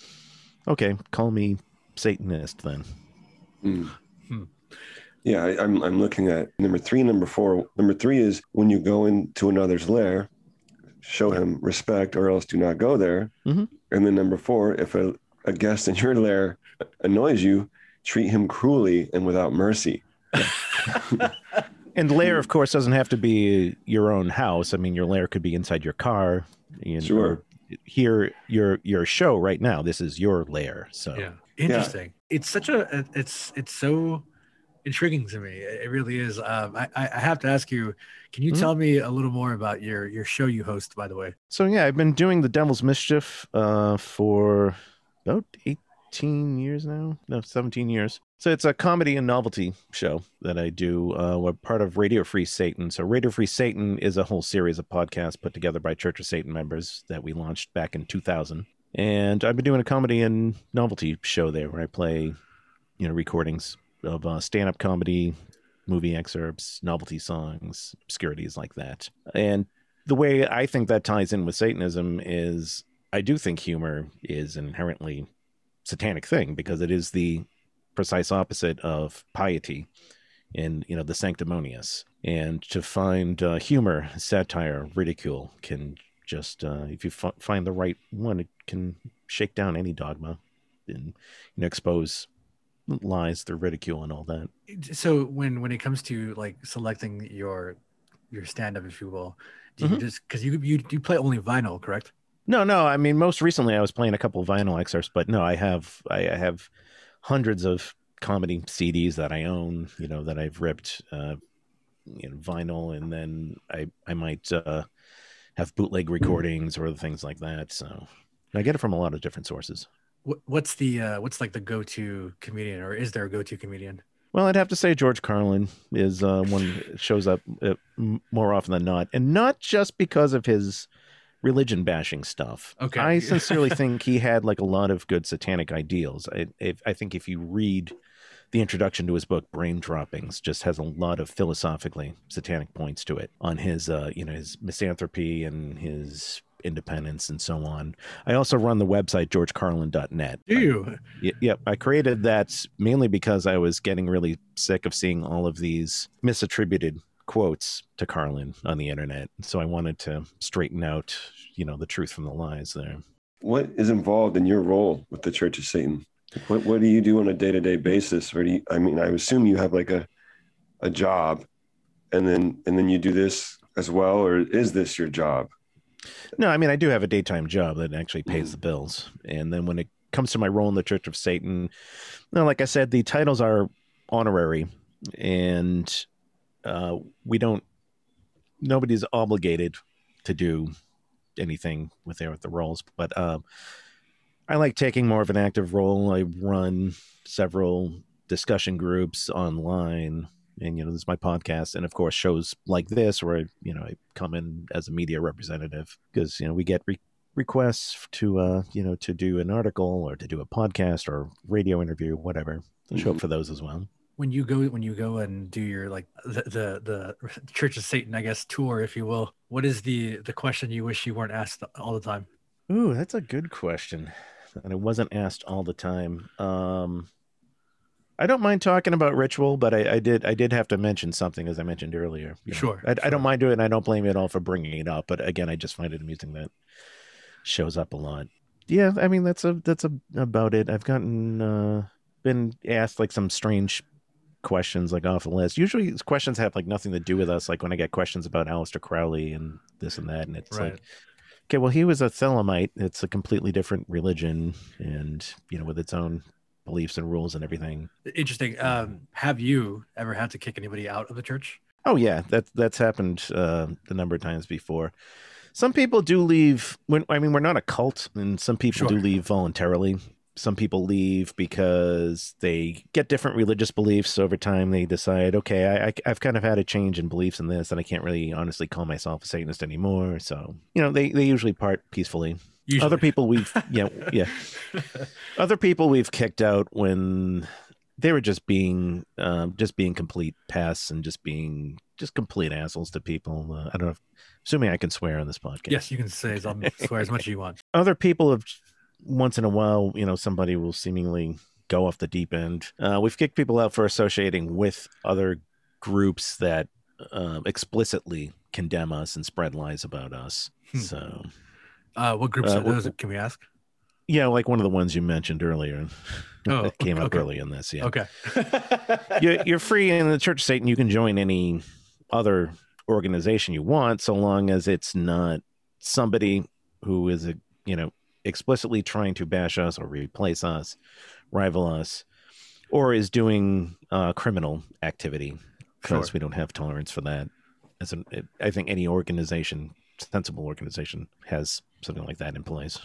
okay, call me Satanist then. Mm. Hmm. Yeah, I, I'm I'm looking at number three, number four. Number three is when you go into another's lair, show him respect, or else do not go there. Mm-hmm. And then number four, if a, a guest in your lair annoys you, treat him cruelly and without mercy. and lair, of course, doesn't have to be your own house. I mean, your lair could be inside your car. You know, sure. Here, your your show right now. This is your lair. So yeah, interesting. Yeah. It's such a it's it's so intriguing to me. It really is. Um, I, I have to ask you, can you mm-hmm. tell me a little more about your your show you host, by the way? So yeah, I've been doing the Devil's Mischief uh, for about eighteen years now. No, seventeen years. So it's a comedy and novelty show that I do. Uh, we're part of Radio Free Satan. So Radio Free Satan is a whole series of podcasts put together by Church of Satan members that we launched back in 2000. And I've been doing a comedy and novelty show there where I play, you know, recordings of uh, stand-up comedy, movie excerpts, novelty songs, obscurities like that. And the way I think that ties in with Satanism is I do think humor is an inherently satanic thing because it is the precise opposite of piety and you know the sanctimonious and to find uh, humor satire ridicule can just uh, if you f- find the right one it can shake down any dogma and you know expose lies through ridicule and all that. So when when it comes to like selecting your your stand up if you will do mm-hmm. you just because you you you play only vinyl correct? No no i mean most recently i was playing a couple of vinyl excerpts but no i have i, I have hundreds of comedy cds that i own you know that i've ripped uh you know vinyl and then i i might uh have bootleg recordings or things like that so i get it from a lot of different sources what's the uh, what's like the go-to comedian, or is there a go-to comedian? Well, I'd have to say George Carlin is uh, one that shows up uh, more often than not, and not just because of his religion bashing stuff. Okay, I sincerely think he had like a lot of good satanic ideals. I, if, I think if you read the introduction to his book brain droppings just has a lot of philosophically satanic points to it on his uh you know his misanthropy and his independence and so on. I also run the website georgecarlin.net. Do you? I, yep. I created that mainly because I was getting really sick of seeing all of these misattributed quotes to Carlin on the internet. So I wanted to straighten out, you know, the truth from the lies there. What is involved in your role with the Church of Satan? What what do you do on a day to day basis? Or do you, I mean, I assume you have like a a job and then and then you do this as well or is this your job no i mean i do have a daytime job that actually pays mm. the bills. And then when it comes to my role in the church of satan you know, like i said the titles are honorary and uh, we don't nobody's obligated to do anything with with the roles. But um, i like taking more of an active role. I run several discussion groups online and you know this is my podcast and of course shows like this where I, you know i come in as a media representative because you know we get re- requests to uh you know to do an article or to do a podcast or radio interview whatever. I show up mm-hmm. for those as well. When you go when you go and do your like the, the the church of satan i guess tour if you will what is the the question you wish you weren't asked all the time? Ooh that's a good question and it wasn't asked all the time. Um I don't mind talking about ritual, but I, I, did I did have to mention something as I mentioned earlier. You sure, I, sure. I, don't mind doing it. and I don't blame you at all for bringing it up. But again, I just find it amusing that shows up a lot. Yeah, I mean that's a that's a, about it. I've gotten uh, been asked like some strange questions like off the list. Usually questions have like nothing to do with us. Like when I get questions about Aleister Crowley and this and that, and it's right. like, okay, well he was a Thelemite. It's a completely different religion, and you know with its own beliefs and rules and everything. Interesting. Um, have you ever had to kick anybody out of the church? Oh yeah, that that's happened uh, a number of times before. Some people do leave. When I mean, we're not a cult, and some people sure. do leave voluntarily. Some people leave because they get different religious beliefs over time. They decide, okay, I, I, I've kind of had a change in beliefs in this, and I can't really honestly call myself a Satanist anymore. So, you know, they, they usually part peacefully. Usually. Other people we've yeah yeah. Other people we've kicked out when they were just being um, just being complete pests and just being just complete assholes to people. Uh, I don't know. If, assuming I can swear on this podcast. Yes, you can say as, swear as much as you want. Other people have once in a while, you know, somebody will seemingly go off the deep end. Uh, we've kicked people out for associating with other groups that uh, explicitly condemn us and spread lies about us. Hmm. So uh, what groups uh, are those? Can we ask? Yeah, like one of the ones you mentioned earlier. Oh, that came okay. up early in this. Yeah. Okay. you're, you're free in the Church of Satan. You can join any other organization you want, so long as it's not somebody who is a you know explicitly trying to bash us or replace us, rival us, or is doing uh, criminal activity because sure. we don't have tolerance for that. As an, I think any organization, sensible organization, has something like that in place.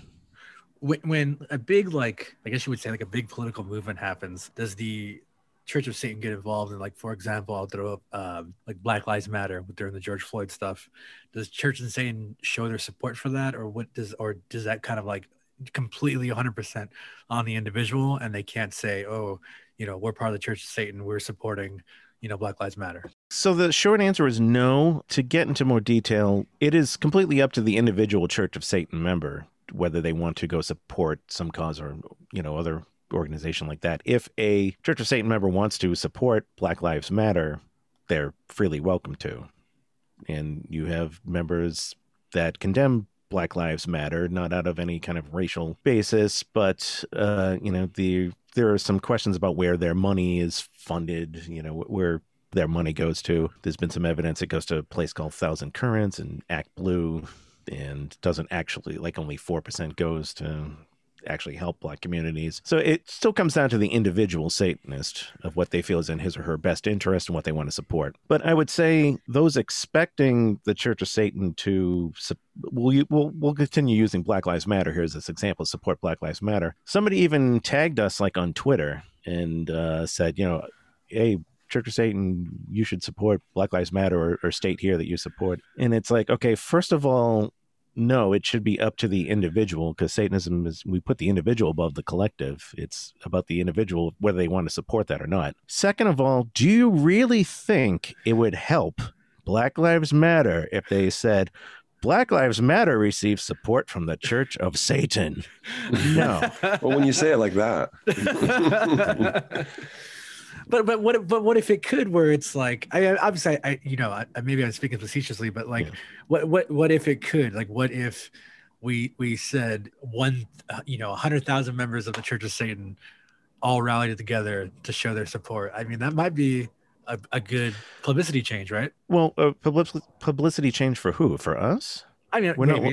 When, when a big like i guess you would say like a big political movement happens does the church of satan get involved in like for example i'll throw up um, like black lives matter during the george floyd stuff. Does church of satan show their support for that or what does or does that kind of like completely 100% on the individual and they can't say oh you know we're part of the church of satan we're supporting you know black lives matter. So the short answer is no. To get into more detail it is completely up to the individual church of satan member whether they want to go support some cause or you know other organization like that. If a church of satan member wants to support black lives matter they're freely welcome to. And you have members that condemn black lives matter not out of any kind of racial basis but uh you know the there are some questions about where their money is funded, you know, where their money goes to. There's been some evidence it goes to a place called Thousand Currents and Act Blue and doesn't actually like only 4% goes to actually help black communities. So it still comes down to the individual Satanist of what they feel is in his or her best interest and what they want to support. But I would say those expecting the Church of Satan to we'll, we'll, we'll continue using Black Lives Matter here as this example, support Black Lives Matter. Somebody even tagged us like on Twitter and uh, said, you know, hey, Church of Satan, you should support Black Lives Matter or, or state here that you support. And it's like, okay, first of all, no, it should be up to the individual because Satanism is we put the individual above the collective. It's about the individual whether they want to support that or not. Second of all, do you really think it would help Black Lives Matter if they said Black Lives Matter receives support from the Church of Satan? No. well, when you say it like that. but but what but what if it could where it's like I obviously I, I you know I, maybe I'm speaking facetiously but like yeah. what what what if it could like what if we we said one you know hundred thousand members of the Church of Satan all rallied together to show their support I mean that might be a, a good publicity change, right? Well, uh, publicity publicity change for who? For us? I mean, We're not-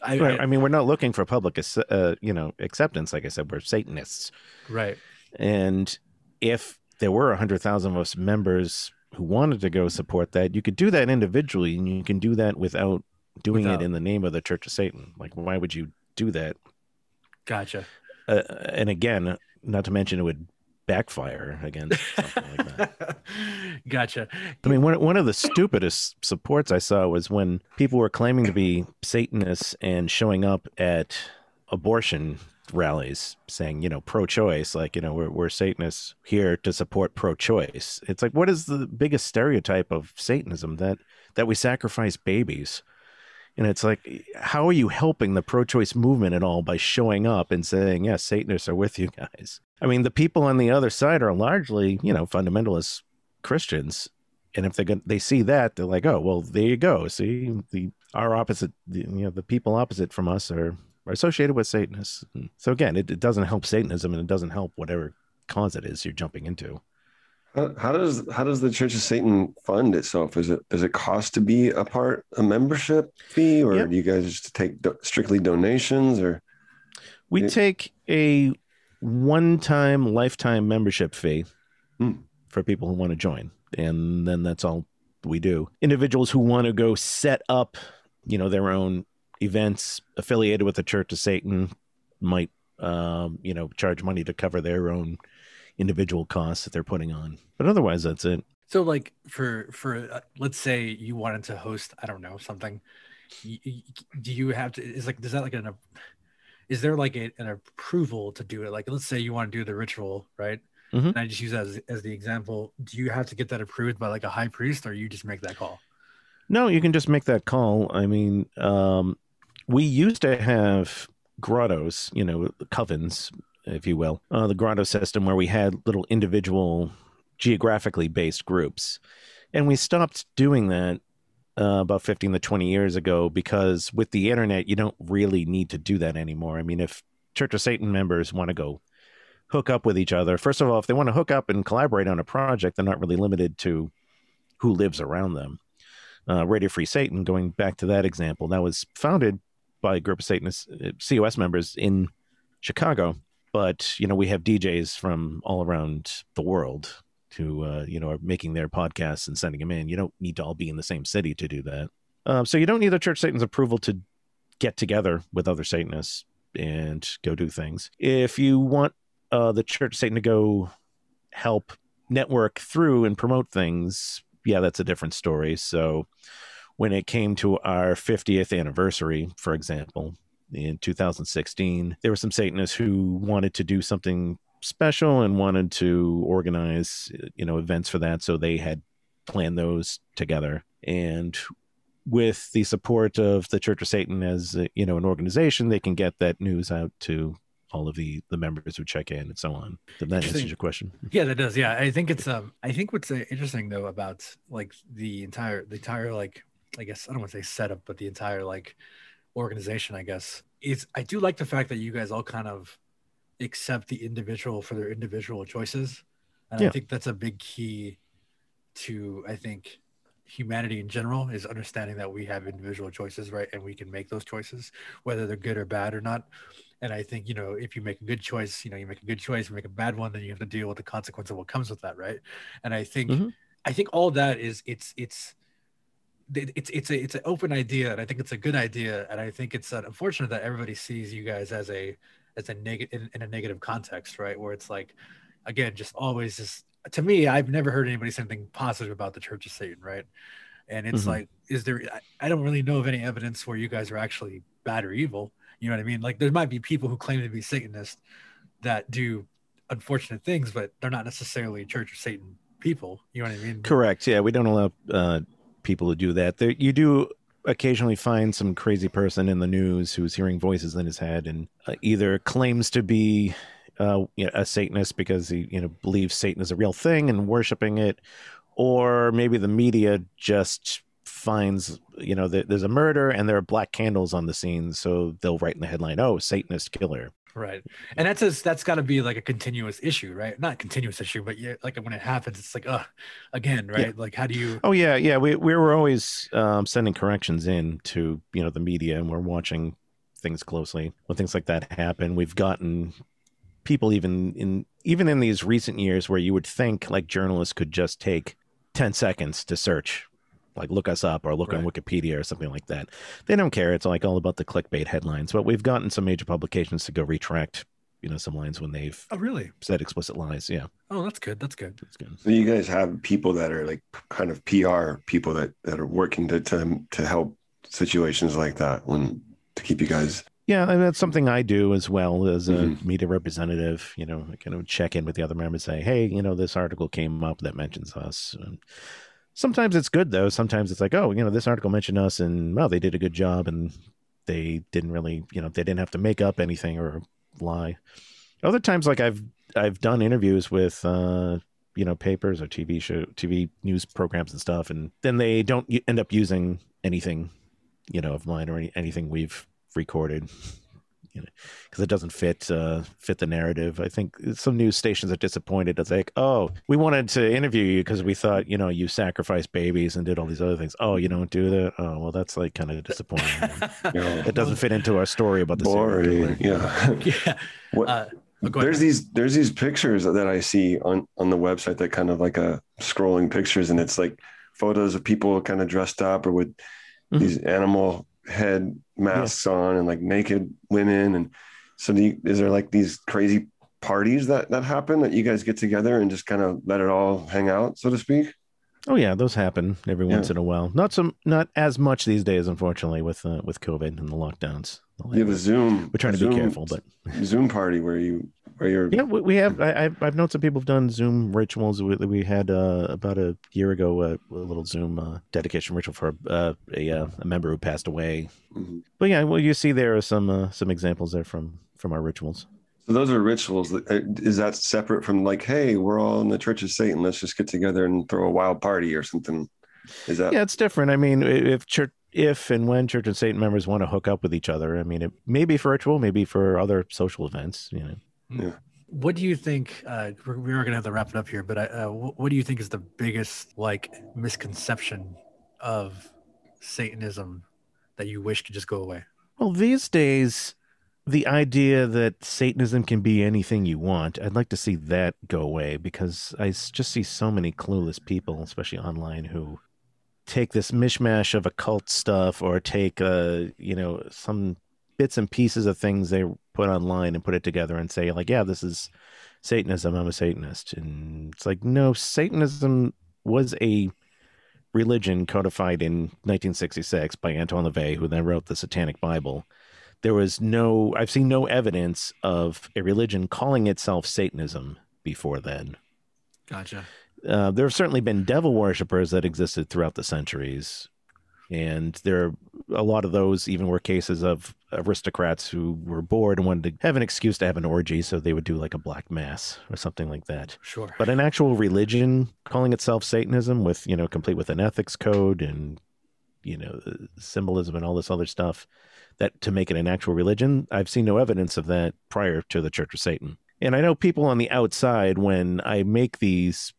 I, Right. I- I mean, we're not looking for public, uh, you know, acceptance. Like I said, we're Satanists, right. and if there were a hundred thousand of us members who wanted to go support that, you could do that individually, and you can do that without doing Without- it in the name of the Church of Satan. Like, why would you do that? Gotcha. Uh, and again, not to mention it would backfire against something like that. gotcha. I mean, one one of the stupidest supports I saw was when people were claiming to be Satanists and showing up at abortion rallies, saying, you know, pro-choice, like, you know, we're we're Satanists here to support pro-choice. It's like, what is the biggest stereotype of Satanism that that we sacrifice babies? And it's like, how are you helping the pro-choice movement at all by showing up and saying, yes, Satanists are with you guys? I mean, the people on the other side are largely, you know, fundamentalist Christians, and if they they see that, they're like, oh, well, there you go. See, the our opposite, the, you know, the people opposite from us are, are associated with Satanists. So again, it, it doesn't help Satanism, and it doesn't help whatever cause it is you're jumping into. How, how does how does the Church of Satan fund itself? Is it does it cost to be a part a membership fee, or Yep. do you guys just take do, strictly donations? Or We take a one-time lifetime membership fee Hmm. for people who want to join, and then that's all we do. Individuals who want to go set up, you know, their own events affiliated with the Church of Satan might, um, you know, charge money to cover their own individual costs that they're putting on. But otherwise, that's it. So, like for for uh, let's say you wanted to host, I don't know, something. y- y- Do you have to? Is like, does that like an? Is there like a, an approval to do it? Like, let's say you want to do the ritual, right? Mhm. And I just use that as, as the example. Do you have to get that approved by like a high priest, or you just make that call? No, you can just make that call. I mean, um, we used to have grottos, you know, covens, if you will, uh, the grotto system where we had little individual geographically based groups. And we stopped doing that uh, about 15 to 20 years ago because with the internet, you don't really need to do that anymore. I mean, if Church of Satan members want to go hook up with each other, first of all, if they want to hook up and collaborate on a project, they're not really limited to who lives around them uh, Radio Free Satan, going back to that example, that was founded by a group of Satanists, uh, COS members in Chicago. But, you know, we have DJs from all around the world who, uh, you know, are making their podcasts and sending them in. You don't need to all be in the same city to do that. Uh, so you don't need the Church Satan's approval to get together with other Satanists and go do things. If you want uh, the Church Satan to go help network through and promote things, yeah, that's a different story. So when it came to our 50th anniversary, for example, in 2016, there were some Satanists who wanted to do something special and wanted to organize, you know, events for that. So they had planned those together. And with the support of the Church of Satan as, you know, an organization, they can get that news out to all of the the members who check in and so on. That answer your question? Yeah, that does. Yeah, I think it's um. I think what's uh, interesting though about like the entire the entire like I guess I don't want to say setup, but the entire like organization, I guess, is I do like the fact that you guys all kind of accept the individual for their individual choices, and I think that's a big key to I think humanity in general is understanding that we have individual choices, right, and we can make those choices whether they're good or bad or not. And I think, you know, if you make a good choice, you know, you make a good choice, you make a bad one, then you have to deal with the consequence of what comes with that, right? And I think Mhm. I think all that is it's it's it's it's a it's an open idea and I think it's a good idea and I think it's uh, unfortunate that everybody sees you guys as a as a negative in, in a negative context, right? Where it's like again, just always just to me, I've never heard anybody say anything positive about the Church of Satan, right? And it's Mhm. like, is there? I, I don't really know of any evidence where you guys are actually bad or evil. You know what I mean? Like there might be people who claim to be Satanists that do unfortunate things, but they're not necessarily Church of Satan people. You know what I mean? Correct. Yeah, we don't allow uh, people to do that. There, you do occasionally find some crazy person in the news who's hearing voices in his head and uh, either claims to be uh, you know, a Satanist because he you know believes Satan is a real thing and worshiping it, or maybe the media just finds you know that there's a murder and there are black candles on the scene, so they'll write in the headline, "Oh, Satanist killer." Right. And that's a, that's got to be like a continuous issue, right? Not continuous issue, but yeah, like when it happens, it's like, uh, again, right? Yeah. Like, how do you? Oh yeah, yeah. We we were always um, sending corrections in to you know the media, and we're watching things closely when things like that happen. We've gotten people even in even in these recent years where you would think like journalists could just take ten seconds to search, like look us up or look on Wikipedia or something like that. They don't care. It's like all about the clickbait headlines. But we've gotten some major publications to go retract you know some lines when they've Oh, really? said explicit lies. Yeah, Oh, that's good. That's good. that's good. So you guys have people that are like kind of PR people that that are working to to to help situations like that when to keep you guys. Yeah, and that's something I do as well as a Mhm. media representative. You know, I kind of check in with the other members, say, "Hey, you know, this article came up that mentions us." And sometimes it's good though. Sometimes it's like, "Oh, you know, this article mentioned us, and well, they did a good job, and they didn't really, you know, they didn't have to make up anything or lie." Other times, like I've I've done interviews with. uh you know papers or tv show tv news programs and stuff and then they don't end up using anything you know of mine or any, anything we've recorded you know because it doesn't fit uh fit the narrative i think some news stations are disappointed it's like oh we wanted to interview you because we thought you know you sacrificed babies and did all these other things oh you don't do that oh well that's like kind of disappointing You know, it doesn't fit into our story about the serial killer. boring. Yeah. yeah. What, Uh, oh, there's ahead. these there's these pictures that I see on on the website that kind of like a scrolling pictures and it's like photos of people kind of dressed up or with Mhm. these animal head masks on and like naked women and so do you, is there like these crazy parties that that happen that you guys get together and just kind of let it all hang out so to speak Oh yeah, those happen every Yeah. once in a while. Not some, not as much these days, unfortunately, with uh, with COVID and the lockdowns. you have a zoom We're trying to Zoom, be careful, but zoom party where you you're yeah, we, we have. I, I've I've known some people have done Zoom rituals. We, we had uh, about a year ago uh, a little Zoom uh, dedication ritual for uh, a uh, a member who passed away. Mhm. But yeah, well, you see there are some uh, some examples there from from our rituals. So those are rituals. Is that separate from like, hey, we're all in the Church of Satan. Let's just get together and throw a wild party or something? Is that Yeah, it's different. I mean, if church, if and when Church and Satan members want to hook up with each other, I mean, it may be for ritual, maybe for other social events. You know. What do you think? Uh, we're, going to have to wrap it up here, but uh, what, what do you think is the biggest like misconception of Satanism that you wish could just go away? Well, these days, the idea that Satanism can be anything you want, I'd like to see that go away because I just see so many clueless people, especially online, who take this mishmash of occult stuff or take, uh, you know, some bits and pieces of things they put online and put it together and say, like, yeah, this is Satanism. I'm a Satanist. And it's like, no, Satanism was a religion codified in 1966 by Anton LaVey, who then wrote the Satanic Bible. There was no, I've seen no evidence of a religion calling itself Satanism before then. Gotcha. Uh, there have certainly been devil worshippers that existed throughout the centuries. And there, are a lot of those even were cases of aristocrats who were bored and wanted to have an excuse to have an orgy, so they would do like a black mass or something like that. Sure. But an actual religion calling itself Satanism with, you know, complete with an ethics code and, you know, symbolism and all this other stuff that to make it an actual religion, I've seen no evidence of that prior to the Church of Satan. And I know people on the outside, when I make these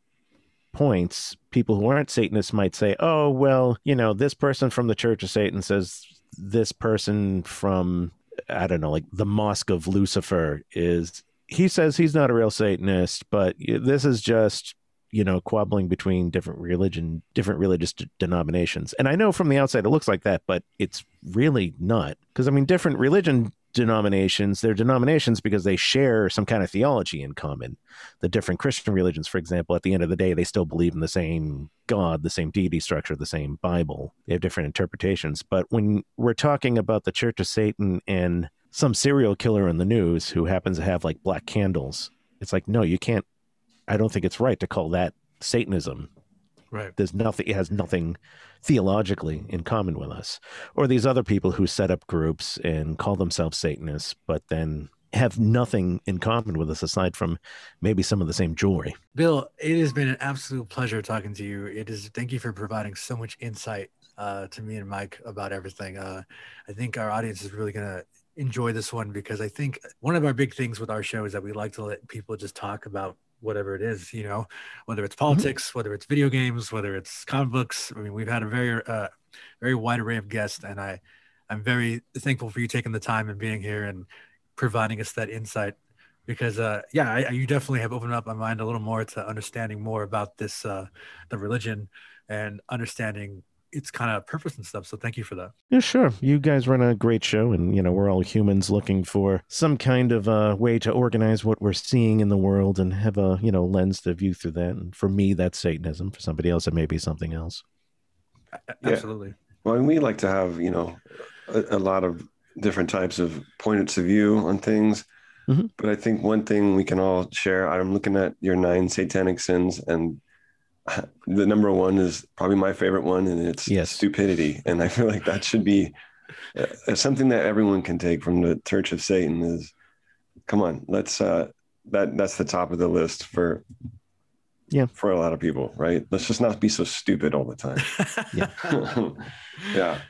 points, people who aren't Satanists might say, oh, well, you know, this person from the Church of Satan says this person from, I don't know, like the Mosque of Lucifer is he says he's not a real Satanist, but this is just you know quabbling between different religion, different religious d- denominations. And I know from the outside it looks like that, but it's really not because I mean different religion denominations they're denominations because they share some kind of theology in common the different christian religions for example at the end of the day they still believe in the same god the same deity structure the same bible they have different interpretations but when we're talking about the church of satan and some serial killer in the news who happens to have like black candles. It's like, no, you can't. I don't think it's right to call that Satanism. Right. There's nothing. It has nothing theologically in common with us. Or these other people who set up groups and call themselves Satanists, but then have nothing in common with us aside from maybe some of the same jewelry. Bill, it has been an absolute pleasure talking to you. It is. Thank you for providing so much insight uh, to me and Mike about everything. Uh, I think our audience is really gonna enjoy this one because I think one of our big things with our show is that we like to let people just talk about whatever it is, you know, whether it's Mm-hmm. politics, whether it's video games, whether it's comic books. I mean, we've had a very, uh, very wide array of guests, and I, I'm very thankful for you taking the time and being here and providing us that insight. Because, uh, yeah, I, I- you definitely have opened up my mind a little more to understanding more about this, uh, the religion, and understanding its kind of purpose and stuff. So, thank you for that. Yeah, sure. You guys run a great show, and you know we're all humans looking for some kind of uh, way to organize what we're seeing in the world and have a you know lens to view through that. And for me, that's Satanism. For somebody else, it may be something else. Yeah. Absolutely. Well, and we like to have, you know, a, a lot of different types of points of view on things. Mhm. But I think one thing we can all share, I'm looking at your nine satanic sins, and the number one is probably my favorite one, and it's Yes. stupidity. And I feel like that should be uh, something that everyone can take from the Church of Satan is, come on, let's, uh, that that's the top of the list for Yeah. for a lot of people right let's just not be so stupid all the time yeah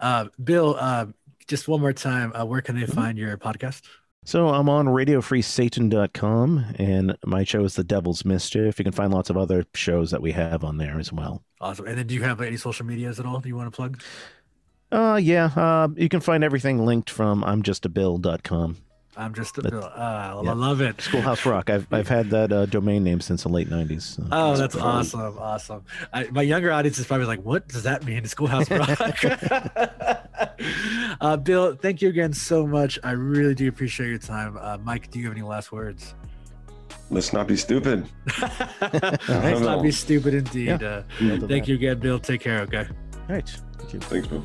Uh, Bill, uh, just one more time, uh, where can they Mhm. find your podcast? So I'm on RadioFreeSatan.com, and my show is The Devil's Mischief. You can find lots of other shows that we have on there as well. Awesome. And then do you have any social medias at all? Do you want to plug? Uh, yeah. Uh, you can find everything linked from I'mJustABill.com. I'm just a That's- Bill. Uh, yeah. I love it. Schoolhouse Rock. I've I've had that uh, domain name since the late '90s. so- Oh, that's fun. awesome. Awesome. I, my younger audience is probably like, what does that mean? Schoolhouse Rock. uh, Bill, thank you again so much. I really do appreciate your time. Uh, Mike, do you have any last words? let's not be stupid Let's not be stupid indeed. Uh, thank that. you again, Bill. Take care. Okay. All right. Thank you. thanks bro